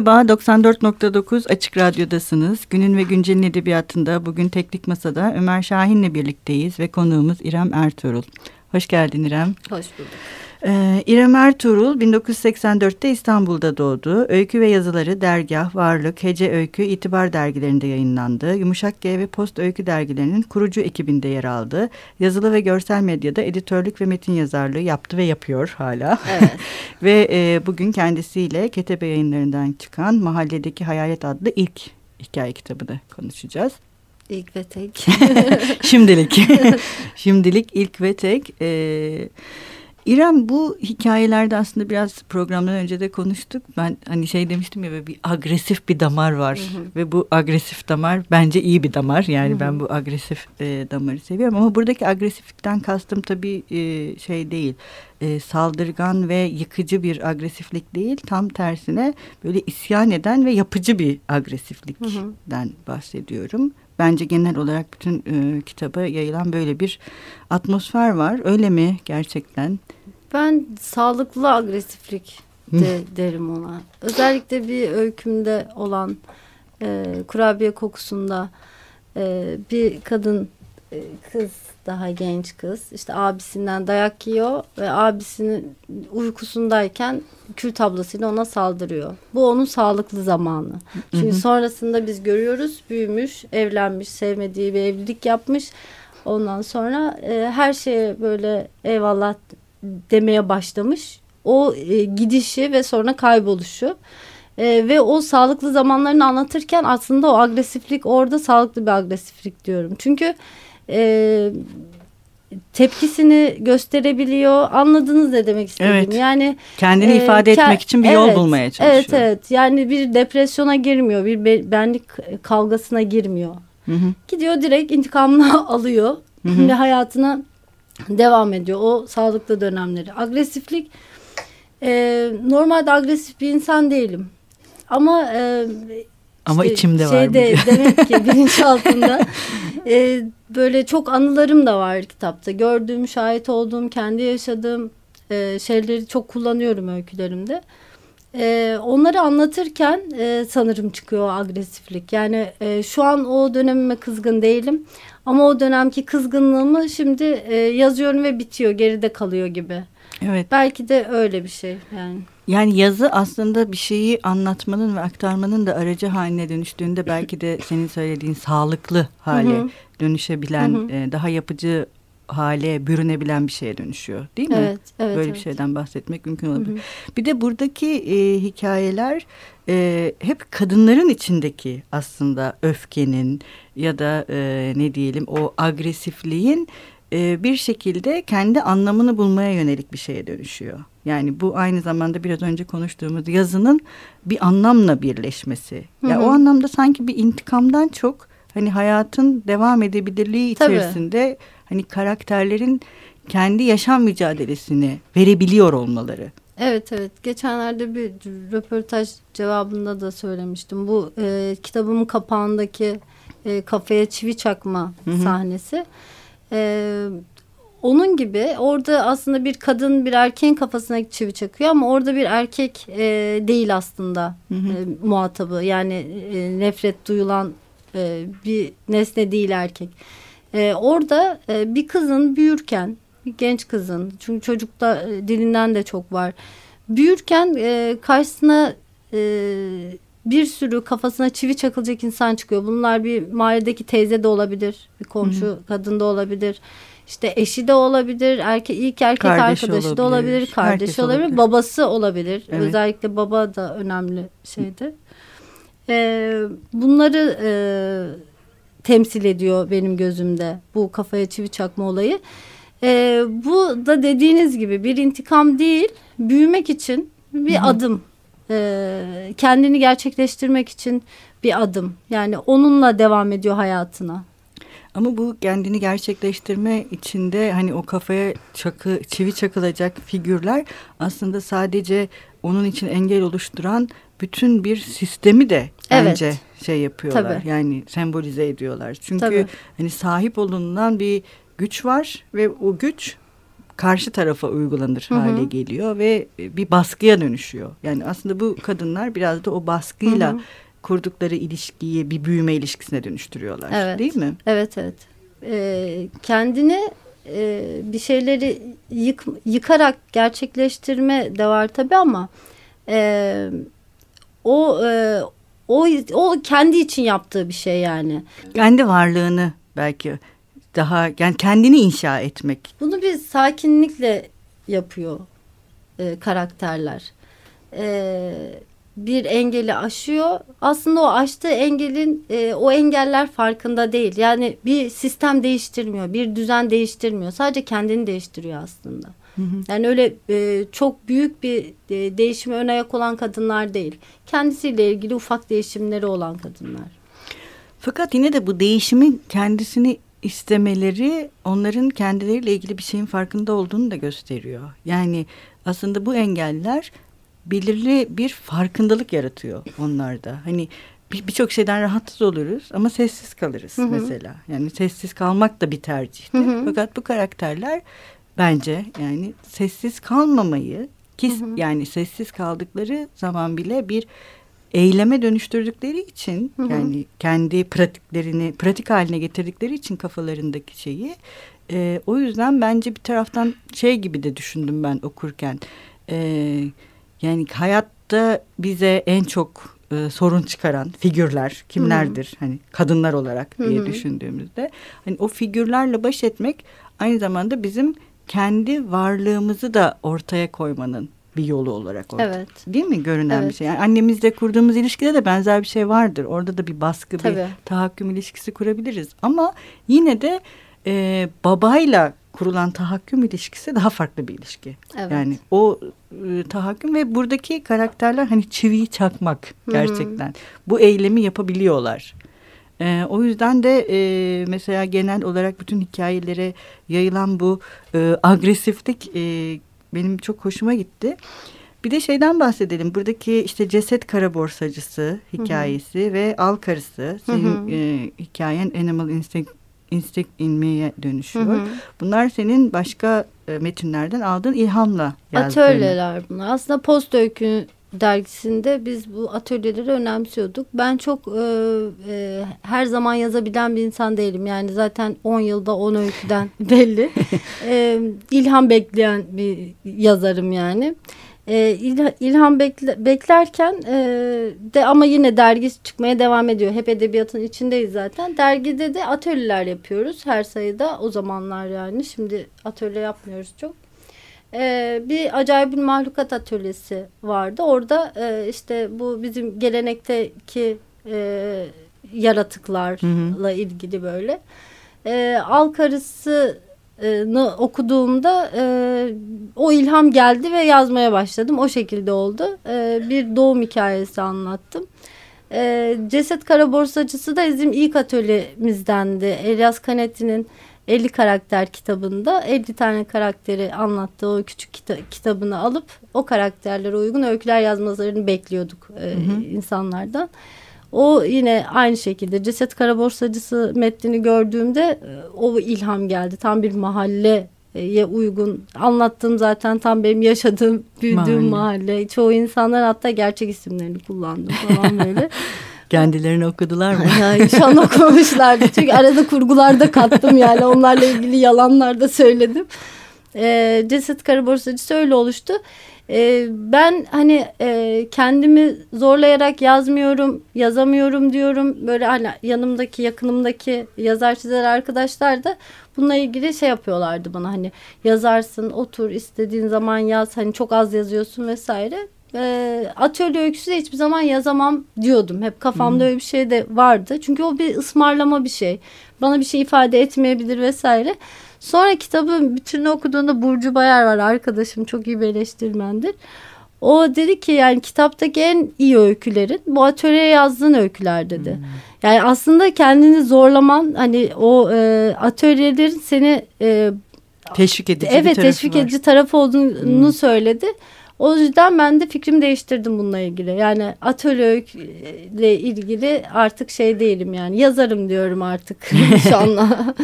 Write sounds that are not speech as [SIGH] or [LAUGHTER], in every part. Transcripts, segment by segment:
Merhaba, 94.9 Açık Radyo'dasınız. Günün ve Güncel'in edebiyatında bugün Teknik Masa'da Ömer Şahin'le birlikteyiz ve konuğumuz İrem Ertuğrul. Hoş geldin İrem. Hoş bulduk. Ee, İrem Ertuğrul 1984'te İstanbul'da doğdu. Öykü ve yazıları Dergah, Varlık, Hece Öykü, İtibar dergilerinde yayınlandı. Yumuşak G ve Post Öykü dergilerinin kurucu ekibinde yer aldı. Yazılı ve görsel medyada editörlük ve metin yazarlığı yaptı ve yapıyor hala. Evet. [LAUGHS] ve e, bugün kendisiyle Ketebe yayınlarından çıkan Mahalledeki Hayalet adlı ilk hikaye kitabını konuşacağız. İlk ve tek. [LAUGHS] Şimdilik. [LAUGHS] Şimdilik ilk ve tek. Ee, İrem bu hikayelerde aslında biraz programdan önce de konuştuk. Ben hani şey demiştim ya bir agresif bir damar var. Hı hı. Ve bu agresif damar bence iyi bir damar. Yani Hı hı. ben bu agresif e, damarı seviyorum. Ama buradaki agresiflikten kastım tabii e, şey değil. E, saldırgan ve yıkıcı bir agresiflik değil. Tam tersine böyle isyan eden ve yapıcı bir agresiflikten bahsediyorum. Bence genel olarak bütün e, kitaba yayılan böyle bir atmosfer var. Öyle mi gerçekten? Ben sağlıklı agresiflik de derim ona. Özellikle bir öykümde olan e, kurabiye kokusunda e, bir kadın e, kız daha genç kız işte abisinden dayak yiyor ve abisinin uykusundayken kül tablasıyla ona saldırıyor. Bu onun sağlıklı zamanı. Çünkü Hı hı. sonrasında biz görüyoruz büyümüş, evlenmiş, sevmediği bir evlilik yapmış. Ondan sonra e, her şeye böyle eyvallah demeye başlamış. O e, gidişi ve sonra kayboluşu. E, ve o sağlıklı zamanlarını anlatırken aslında o agresiflik orada sağlıklı bir agresiflik diyorum. Çünkü e, tepkisini gösterebiliyor. Anladınız ne demek istediğimi. Evet. Yani Kendini e, ifade ke- etmek için bir evet, yol bulmaya çalışıyor. Evet evet. Yani bir depresyona girmiyor. Bir be- benlik kavgasına girmiyor. Hı hı. Gidiyor direkt intikamını [LAUGHS] alıyor Hı hı. ve hayatına devam ediyor. O sağlıklı dönemleri. Agresiflik e, normalde agresif bir insan değilim. Ama e, Ama işte içimde var şeyde, bu. Demek ki [LAUGHS] bilinçaltında e, böyle çok anılarım da var kitapta. Gördüğüm, şahit olduğum, kendi yaşadığım e, şeyleri çok kullanıyorum öykülerimde. E, onları anlatırken e, sanırım çıkıyor o agresiflik. Yani e, şu an o dönemime kızgın değilim. Ama o dönemki kızgınlığımı şimdi e, yazıyorum ve bitiyor, geride kalıyor gibi. Evet. Belki de öyle bir şey yani. Yani yazı aslında bir şeyi anlatmanın ve aktarmanın da aracı haline dönüştüğünde belki de senin söylediğin sağlıklı hale Hı hı. dönüşebilen, Hı hı. e, daha yapıcı hale bürünebilen bir şeye dönüşüyor değil mi? Evet, evet. Böyle bir evet. şeyden bahsetmek mümkün olabilir. Hı hı. Bir de buradaki e, hikayeler e, hep kadınların içindeki aslında öfkenin ya da e, ne diyelim o agresifliğin e, bir şekilde kendi anlamını bulmaya yönelik bir şeye dönüşüyor. Yani bu aynı zamanda biraz önce konuştuğumuz yazının bir anlamla birleşmesi. Ya Hı hı. o anlamda sanki bir intikamdan çok hani hayatın devam edebilirliği Tabii. içerisinde hani karakterlerin kendi yaşam mücadelesini verebiliyor olmaları. Evet evet geçenlerde bir röportaj cevabında da söylemiştim. Bu e, kitabımın kapağındaki e, kafaya çivi çakma Hı hı. sahnesi. E, onun gibi orada aslında bir kadın bir erkeğin kafasına çivi çakıyor ama orada bir erkek e, değil aslında Hı hı. e, muhatabı. Yani e, nefret duyulan e, bir nesne değil erkek. E, orada e, bir kızın büyürken bir genç kızın çünkü çocukta e, dilinden de çok var. Büyürken e, karşısına e, bir sürü kafasına çivi çakılacak insan çıkıyor. Bunlar bir mahalledeki teyze de olabilir, bir komşu kadın da olabilir. İşte eşi de olabilir, erkek ilk erkek Kardeşi arkadaşı da olabilir, olabilir, kardeşi olabilir, olabilir. babası olabilir. Evet. Özellikle baba da önemli şeydi. Ee, bunları e, temsil ediyor benim gözümde bu kafaya çivi çakma olayı. E, bu da dediğiniz gibi bir intikam değil, büyümek için bir Hı-hı. adım. E, kendini gerçekleştirmek için bir adım. Yani onunla devam ediyor hayatına. Ama bu kendini gerçekleştirme içinde hani o kafaya çakı, çivi çakılacak figürler aslında sadece onun için engel oluşturan bütün bir sistemi de bence evet. şey yapıyorlar. Tabii. Yani sembolize ediyorlar. Çünkü Tabii. hani sahip olunan bir güç var ve o güç karşı tarafa uygulanır hı hı. hale geliyor ve bir baskıya dönüşüyor. Yani aslında bu kadınlar biraz da o baskıyla hı hı kurdukları ilişkiyi bir büyüme ilişkisine dönüştürüyorlar. Evet. Değil mi? Evet evet. Ee, kendini e, bir şeyleri yık, yıkarak gerçekleştirme de var tabii ama e, o e, o o kendi için yaptığı bir şey yani. Kendi varlığını belki daha yani kendini inşa etmek. Bunu bir sakinlikle yapıyor e, karakterler. E, bir engeli aşıyor. Aslında o aştığı engelin e, o engeller farkında değil. Yani bir sistem değiştirmiyor, bir düzen değiştirmiyor. Sadece kendini değiştiriyor aslında. Hı hı. Yani öyle e, çok büyük bir e, değişime ön ayak olan kadınlar değil. Kendisiyle ilgili ufak değişimleri olan kadınlar. Fakat yine de bu değişimin kendisini istemeleri onların kendileriyle ilgili bir şeyin farkında olduğunu da gösteriyor. Yani aslında bu engeller belirli bir farkındalık yaratıyor onlarda. Hani birçok bir şeyden rahatsız oluruz ama sessiz kalırız hı hı. mesela. Yani sessiz kalmak da bir tercihti. Hı hı. Fakat bu karakterler bence yani sessiz kalmamayı ki hı hı. yani sessiz kaldıkları zaman bile bir eyleme dönüştürdükleri için hı hı. yani kendi pratiklerini pratik haline getirdikleri için kafalarındaki şeyi e, o yüzden bence bir taraftan şey gibi de düşündüm ben okurken e, yani hayatta bize en çok e, sorun çıkaran figürler kimlerdir? Hı. Hani kadınlar olarak diye Hı. düşündüğümüzde hani o figürlerle baş etmek aynı zamanda bizim kendi varlığımızı da ortaya koymanın bir yolu olarak orada. Evet. Değil mi görünen evet. bir şey? Yani annemizle kurduğumuz ilişkide de benzer bir şey vardır. Orada da bir baskı, Tabii. bir tahakküm ilişkisi kurabiliriz. Ama yine de e, babayla kurulan tahakküm ilişkisi daha farklı bir ilişki. Evet. Yani o e, tahakküm ve buradaki karakterler hani çiviyi çakmak gerçekten. Hı hı. Bu eylemi yapabiliyorlar. E, o yüzden de e, mesela genel olarak bütün hikayelere yayılan bu e, agresiflik e, benim çok hoşuma gitti. Bir de şeyden bahsedelim. Buradaki işte ceset kara borsacısı hikayesi hı hı. ve al karısı. Senin. E, hikayen Animal Instinct instinct inmeye dönüşüyor. Hı hı. Bunlar senin başka e, metinlerden aldığın ilhamla yazdığın. Atölyeler bunlar. Aslında Post Öykü dergisinde biz bu atölyeleri önemsiyorduk. Ben çok e, e, her zaman yazabilen bir insan değilim. Yani zaten 10 yılda 10 öyküden [LAUGHS] belli. e, ilham bekleyen bir yazarım yani e, ilham bekle, beklerken e, de ama yine dergi çıkmaya devam ediyor. Hep edebiyatın içindeyiz zaten. Dergide de atölyeler yapıyoruz her sayıda o zamanlar yani. Şimdi atölye yapmıyoruz çok. E, bir acayip bir mahlukat atölyesi vardı. Orada e, işte bu bizim gelenekteki e, yaratıklarla hı hı. ilgili böyle. E, al karısı okuduğumda e, o ilham geldi ve yazmaya başladım. O şekilde oldu. E, bir doğum hikayesi anlattım. E, Ceset Kara Borsacısı da bizim ilk atölyemizdendi. Elias Canetti'nin 50 karakter kitabında 50 tane karakteri anlattığı o küçük kita kitabını alıp o karakterlere uygun öyküler yazmalarını bekliyorduk e, hı hı. insanlardan. O yine aynı şekilde ceset kara borsacısı metnini gördüğümde e, o ilham geldi. Tam bir mahalleye uygun. Anlattığım zaten tam benim yaşadığım, büyüdüğüm mahalle. mahalle. Çoğu insanlar hatta gerçek isimlerini kullandı falan böyle. [LAUGHS] Kendilerini okudular mı? Şu an okumamışlardı. [LAUGHS] Çünkü arada kurgular da kattım yani. Onlarla ilgili yalanlar da söyledim. E, ceset kara borsacısı öyle oluştu. E, ben hani e, kendimi zorlayarak yazmıyorum, yazamıyorum diyorum. Böyle hani yanımdaki, yakınımdaki yazar çizer arkadaşlar da bununla ilgili şey yapıyorlardı bana hani yazarsın, otur istediğin zaman yaz. Hani çok az yazıyorsun vesaire. E, atölye öyküsü de hiçbir zaman yazamam diyordum. Hep kafamda hmm. öyle bir şey de vardı. Çünkü o bir ısmarlama bir şey. Bana bir şey ifade etmeyebilir vesaire. Sonra kitabın bütününü okuduğunda Burcu Bayar var arkadaşım çok iyi bir eleştirmendir. O dedi ki yani kitaptaki en iyi öykülerin bu atölyeye yazdığın öyküler dedi. Hmm. Yani aslında kendini zorlaman hani o e, atölyelerin seni e, teşvik edici evet, bir tarafı teşvik var. edici tarafı olduğunu hmm. söyledi. O yüzden ben de fikrimi değiştirdim bununla ilgili. Yani atölye ile ilgili artık şey değilim yani yazarım diyorum artık [LAUGHS] inşallah.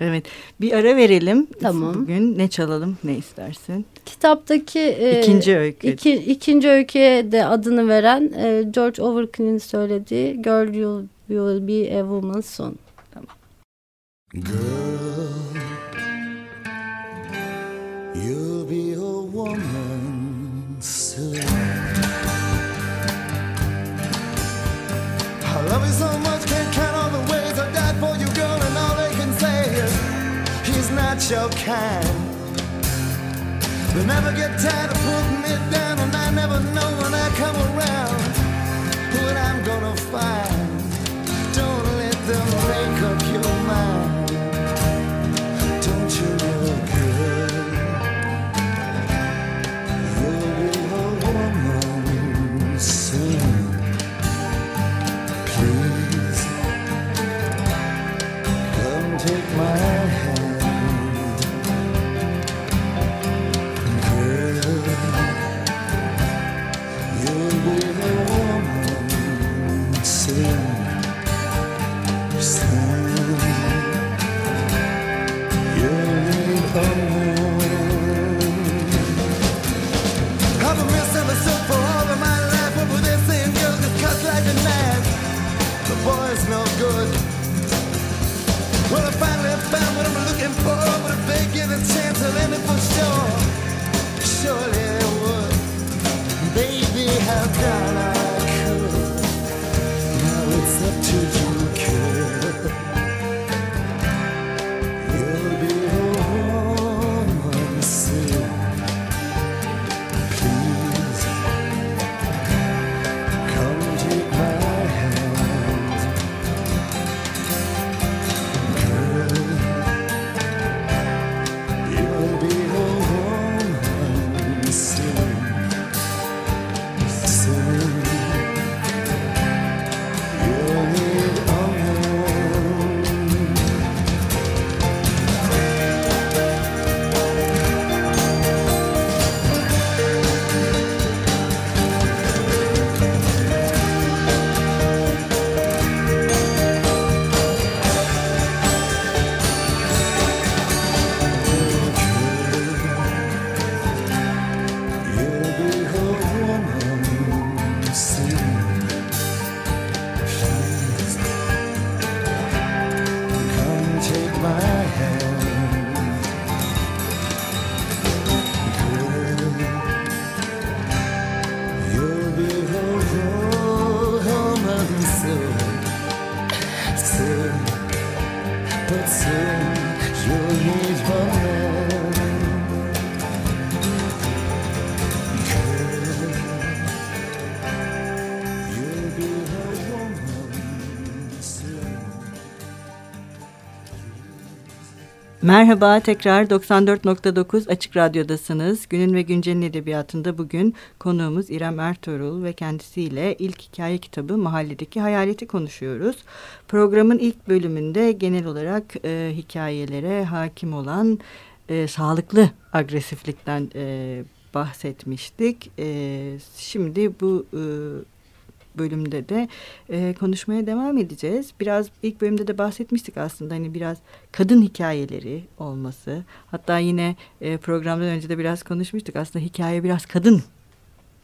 evet bir ara verelim. Tamam. Bugün ne çalalım ne istersin? Kitaptaki e, ikinci öykü. Iki, ikinci öyküye de adını veren e, George Overkind'in söylediği Girl You Will Be a Woman Soon. Tamam. Girl, your kind. They never get tired of putting me down, and I never know when I come around what I'm gonna find. I've been misunderstood for all of my life. What would they say? Girls get cut like a knife. The boy's no good. Well, I finally found what I'm looking for. But chance, I'll end it for sure. Surely would. Baby, how can I? Merhaba tekrar 94.9 Açık Radyo'dasınız. Günün ve Güncel'in edebiyatında bugün konuğumuz İrem Ertuğrul ve kendisiyle ilk hikaye kitabı Mahalledeki Hayaleti konuşuyoruz. Programın ilk bölümünde genel olarak e, hikayelere hakim olan e, sağlıklı agresiflikten e, bahsetmiştik. E, şimdi bu... E, bölümde de e, konuşmaya devam edeceğiz. Biraz ilk bölümde de bahsetmiştik aslında hani biraz kadın hikayeleri olması. Hatta yine e, programdan önce de biraz konuşmuştuk. Aslında hikaye biraz kadın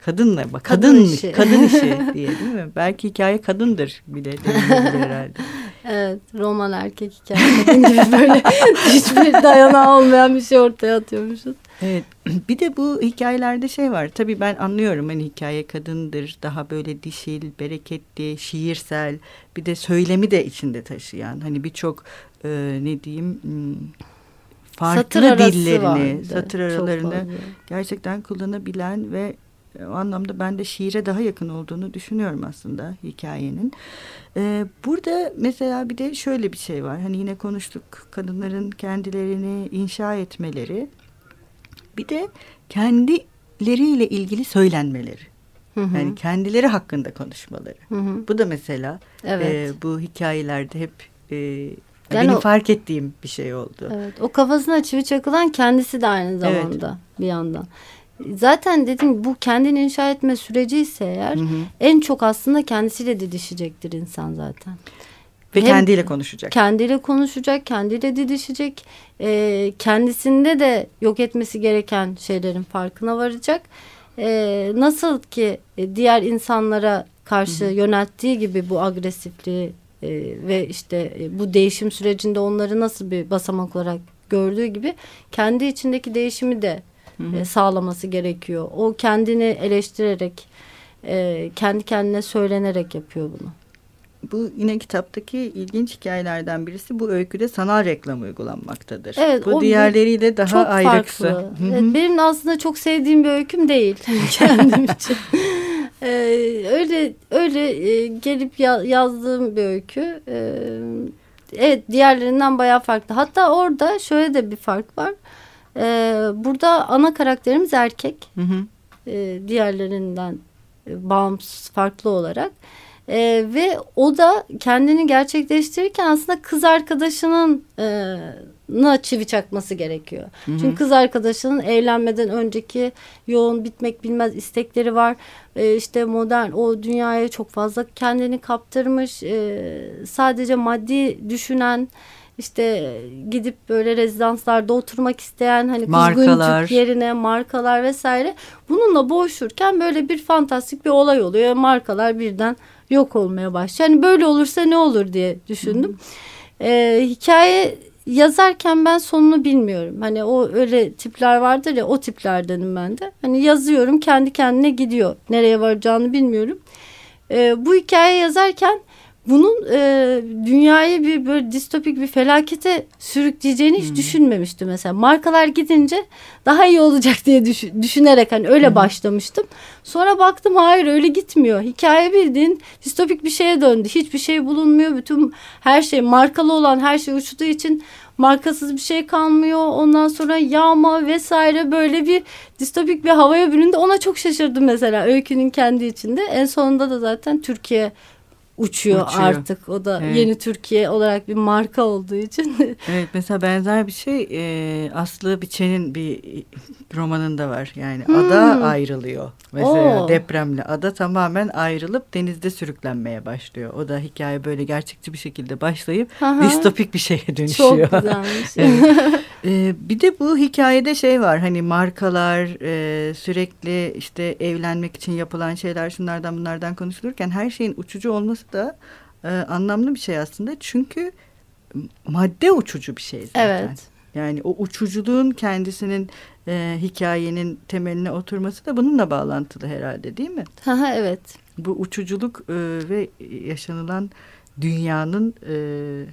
kadınla bak kadın kadın işi, kadın işi [LAUGHS] diye değil mi? Belki hikaye kadındır bile herhalde. [LAUGHS] Evet, roman erkek hikaye kadın gibi böyle [LAUGHS] hiçbir dayanağı olmayan bir şey ortaya atıyormuşuz. Evet, [CLEARS THROAT] bir de bu hikayelerde şey var. Tabii ben anlıyorum hani hikaye kadındır, daha böyle dişil, bereketli, şiirsel. Bir de söylemi de içinde taşıyan. Hani birçok e, ne diyeyim farklı satır dillerini, vardı. satır aralarını gerçekten kullanabilen ve O anlamda ben de şiire daha yakın olduğunu düşünüyorum aslında hikayenin. Ee, burada mesela bir de şöyle bir şey var. Hani yine konuştuk kadınların kendilerini inşa etmeleri. Bir de kendileriyle ilgili söylenmeleri. Hı hı. Yani kendileri hakkında konuşmaları. Hı hı. Bu da mesela Evet. e, bu hikayelerde hep e, Yani benim o- fark ettiğim bir şey oldu. Evet, o kafasına çivi çakılan kendisi de aynı zamanda bir yandan. Zaten dedim bu kendini inşa etme süreci ise eğer Hı hı. en çok aslında kendisiyle didişecektir insan zaten. Ve Hem- kendiyle konuşacak. Kendiyle konuşacak, kendiyle didişecek. Ee, kendisinde de yok etmesi gereken şeylerin farkına varacak. Ee, nasıl ki e, diğer insanlara karşı yönelttiği gibi bu agresifliği e, ve işte e, bu değişim sürecinde onları nasıl bir basamak olarak gördüğü gibi kendi içindeki değişimi de e, sağlaması gerekiyor. O kendini eleştirerek, e, kendi kendine söylenerek yapıyor bunu. Bu yine kitaptaki ilginç hikayelerden birisi bu öyküde sanal reklam uygulanmaktadır. Evet, bu diğerleriyle daha çok ayrıksı. farklı. Hı hı. Evet, benim aslında çok sevdiğim bir öyküm değil [LAUGHS] kendim için. Ee, öyle öyle e, gelip ya- yazdığım bir öykü. Ee, evet diğerlerinden bayağı farklı. Hatta orada şöyle de bir fark var. Ee, burada ana karakterimiz erkek. Hı hı. e, diğerlerinden e, bağımsız farklı olarak. E, ve o da kendini gerçekleştirirken aslında kız arkadaşının e, na çivi çakması gerekiyor. Çünkü kız arkadaşının evlenmeden önceki yoğun bitmek bilmez istekleri var. E, işte modern o dünyaya çok fazla kendini kaptırmış. E, sadece maddi düşünen işte gidip böyle rezidanslarda oturmak isteyen hani Markalar. kuzguncuk yerine markalar vesaire bununla boğuşurken böyle bir fantastik bir olay oluyor. Markalar birden yok olmaya başlıyor. Hani böyle olursa ne olur diye düşündüm. Ee, hikaye yazarken ben sonunu bilmiyorum. Hani o öyle tipler vardır ya o tiplerdenim ben de. Hani yazıyorum kendi kendine gidiyor. Nereye varacağını bilmiyorum. Ee, bu hikaye yazarken bunun e, dünyayı bir böyle distopik bir felakete sürükleyeceğini hiç düşünmemiştim mesela. Markalar gidince daha iyi olacak diye düşün- düşünerek hani öyle başlamıştım. Sonra baktım hayır öyle gitmiyor. Hikaye bildiğin distopik bir şeye döndü. Hiçbir şey bulunmuyor. Bütün her şey markalı olan her şey uçtuğu için markasız bir şey kalmıyor. Ondan sonra yağma vesaire böyle bir distopik bir havaya büründü. Ona çok şaşırdım mesela öykünün kendi içinde. En sonunda da zaten Türkiye uçuyor, Uçuyor. artık. O da Evet. yeni Türkiye olarak bir marka olduğu için. [LAUGHS] Evet mesela benzer bir şey e, Aslı Biçen'in bir romanında var. Yani ada ayrılıyor. Mesela Oo. depremle ada tamamen ayrılıp denizde sürüklenmeye başlıyor. O da hikaye böyle gerçekçi bir şekilde başlayıp Aha. distopik bir şeye dönüşüyor. Çok güzelmiş. [LAUGHS] Evet. Ee, bir de bu hikayede şey var hani markalar e, sürekli işte evlenmek için yapılan şeyler şunlardan bunlardan konuşulurken her şeyin uçucu olması da e, anlamlı bir şey aslında çünkü madde uçucu bir şey zaten. Evet. Yani o uçuculuğun kendisinin e, hikayenin temeline oturması da bununla bağlantılı herhalde değil mi? Aha, evet. Bu uçuculuk e, ve yaşanılan dünyanın e,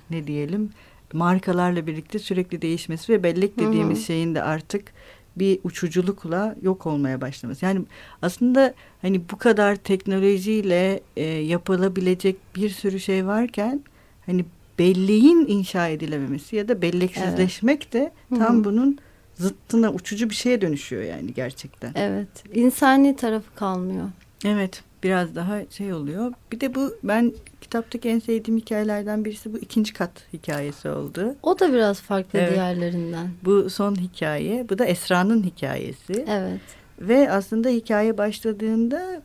ne diyelim markalarla birlikte sürekli değişmesi ve bellek Hı hı. dediğimiz şeyin de artık bir uçuculukla yok olmaya başlaması. Yani aslında hani bu kadar teknolojiyle e, yapılabilecek bir sürü şey varken hani belleğin inşa edilememesi ya da belleksizleşmek de Hı tam hı. bunun zıttına uçucu bir şeye dönüşüyor yani gerçekten. Evet. İnsani tarafı kalmıyor. Evet biraz daha şey oluyor. Bir de bu ben kitaptaki en sevdiğim hikayelerden birisi bu ikinci kat hikayesi oldu. O da biraz farklı Evet. diğerlerinden. Bu son hikaye. Bu da Esra'nın hikayesi. Evet. Ve aslında hikaye başladığında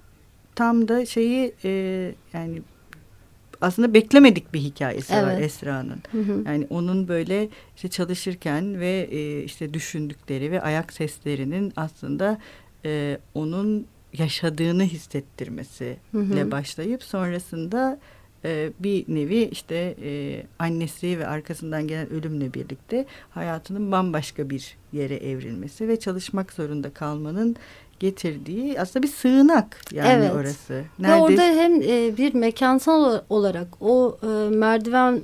tam da şeyi e, yani aslında beklemedik bir hikayesi var Evet. Esra'nın. Hı hı. Yani onun böyle işte çalışırken ve e, işte düşündükleri ve ayak seslerinin aslında e, onun yaşadığını hissettirmesiyle Hı hı. başlayıp sonrasında e, bir nevi işte e, annesi ve arkasından gelen ölümle birlikte hayatının bambaşka bir yere evrilmesi ve çalışmak zorunda kalmanın getirdiği aslında bir sığınak yani Evet. orası. Ve orada hem e, bir mekansal olarak o e, merdiven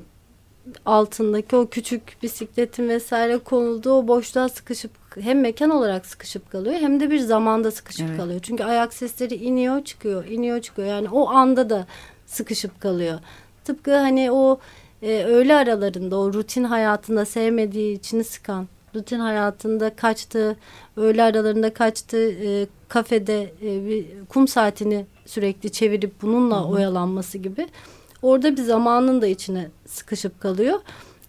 altındaki o küçük bisikletin vesaire konulduğu o boşluğa sıkışıp hem mekan olarak sıkışıp kalıyor hem de bir zamanda sıkışıp Evet. kalıyor. Çünkü ayak sesleri iniyor çıkıyor iniyor çıkıyor yani o anda da sıkışıp kalıyor. Tıpkı hani o e, öğle aralarında o rutin hayatında sevmediği içini sıkan rutin hayatında kaçtığı öğle aralarında kaçtığı e, kafede e, bir kum saatini sürekli çevirip bununla oyalanması gibi orada bir zamanın da içine sıkışıp kalıyor.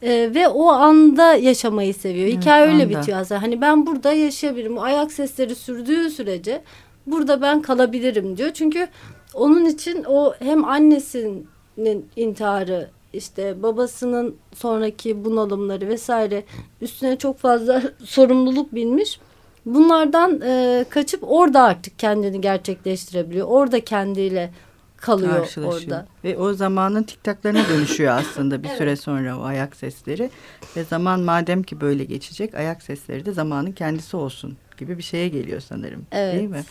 E, ve o anda yaşamayı seviyor. Evet, Hikaye öyle anda. bitiyor aslında. Hani ben burada yaşayabilirim. O ayak sesleri sürdüğü sürece burada ben kalabilirim diyor. Çünkü onun için o hem annesinin intiharı işte babasının sonraki bunalımları vesaire üstüne çok fazla [LAUGHS] sorumluluk binmiş. Bunlardan e, kaçıp orada artık kendini gerçekleştirebiliyor. Orada kendiyle kalıyor karşılaşıyor. orada. Ve o zamanın tiktaklarına dönüşüyor aslında bir [LAUGHS] süre sonra o ayak sesleri. Ve zaman madem ki böyle geçecek ayak sesleri de zamanın kendisi olsun gibi bir şeye geliyor sanırım. Evet. Değil mi?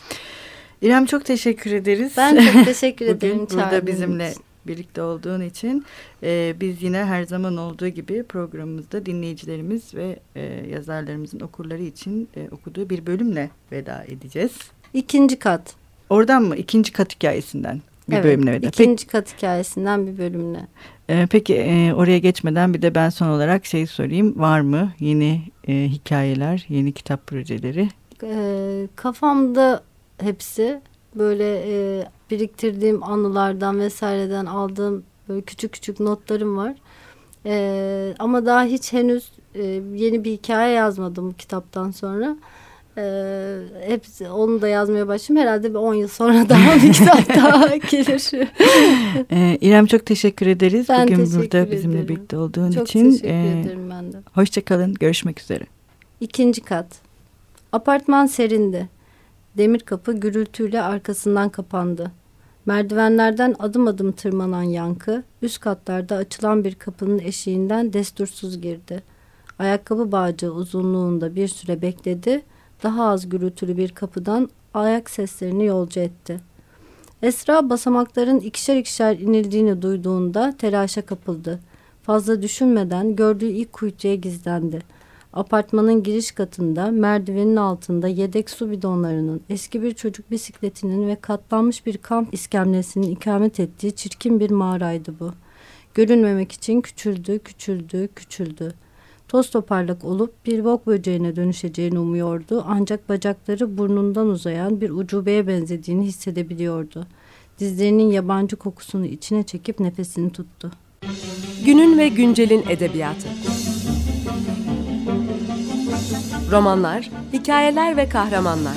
İrem çok teşekkür ederiz. Ben çok teşekkür [LAUGHS] ederim. Bugün burada bizimle için. birlikte olduğun için Ee, biz yine her zaman olduğu gibi programımızda dinleyicilerimiz ve e, yazarlarımızın okurları için e, okuduğu bir bölümle veda edeceğiz. İkinci kat. Oradan mı? İkinci kat hikayesinden bir evet, bölümle veda. Peki, ikinci kat hikayesinden bir bölümle. e, peki e, oraya geçmeden bir de ben son olarak şey sorayım. Var mı yeni e, hikayeler, yeni kitap projeleri? Ee, kafamda hepsi böyle e, biriktirdiğim anılardan vesaireden aldığım böyle küçük küçük notlarım var. Ee, ama daha hiç henüz e, yeni bir hikaye yazmadım bu kitaptan sonra. Ee, hepsi onu da yazmaya başladım. Herhalde bir 10 yıl sonra [LAUGHS] daha bir kitap daha [LAUGHS] gelir. E, İrem çok teşekkür ederiz. Ben Bugün teşekkür burada bizimle ederim. birlikte olduğun Çok için. teşekkür E, ederim ben de. Hoşçakalın. Görüşmek üzere. İkinci kat. Apartman serindi. Demir kapı gürültüyle arkasından kapandı. Merdivenlerden adım adım tırmanan yankı, üst katlarda açılan bir kapının eşiğinden destursuz girdi. Ayakkabı bağcığı uzunluğunda bir süre bekledi, daha az gürültülü bir kapıdan ayak seslerini yolcu etti. Esra basamakların ikişer ikişer inildiğini duyduğunda telaşa kapıldı. Fazla düşünmeden gördüğü ilk kuytuya gizlendi. Apartmanın giriş katında merdivenin altında yedek su bidonlarının, eski bir çocuk bisikletinin ve katlanmış bir kamp iskemlesinin ikamet ettiği çirkin bir mağaraydı bu. Görünmemek için küçüldü, küçüldü, küçüldü. Toz toparlak olup bir bok böceğine dönüşeceğini umuyordu ancak bacakları burnundan uzayan bir ucubeye benzediğini hissedebiliyordu. Dizlerinin yabancı kokusunu içine çekip nefesini tuttu. Günün ve güncelin edebiyatı. Romanlar, hikayeler ve kahramanlar.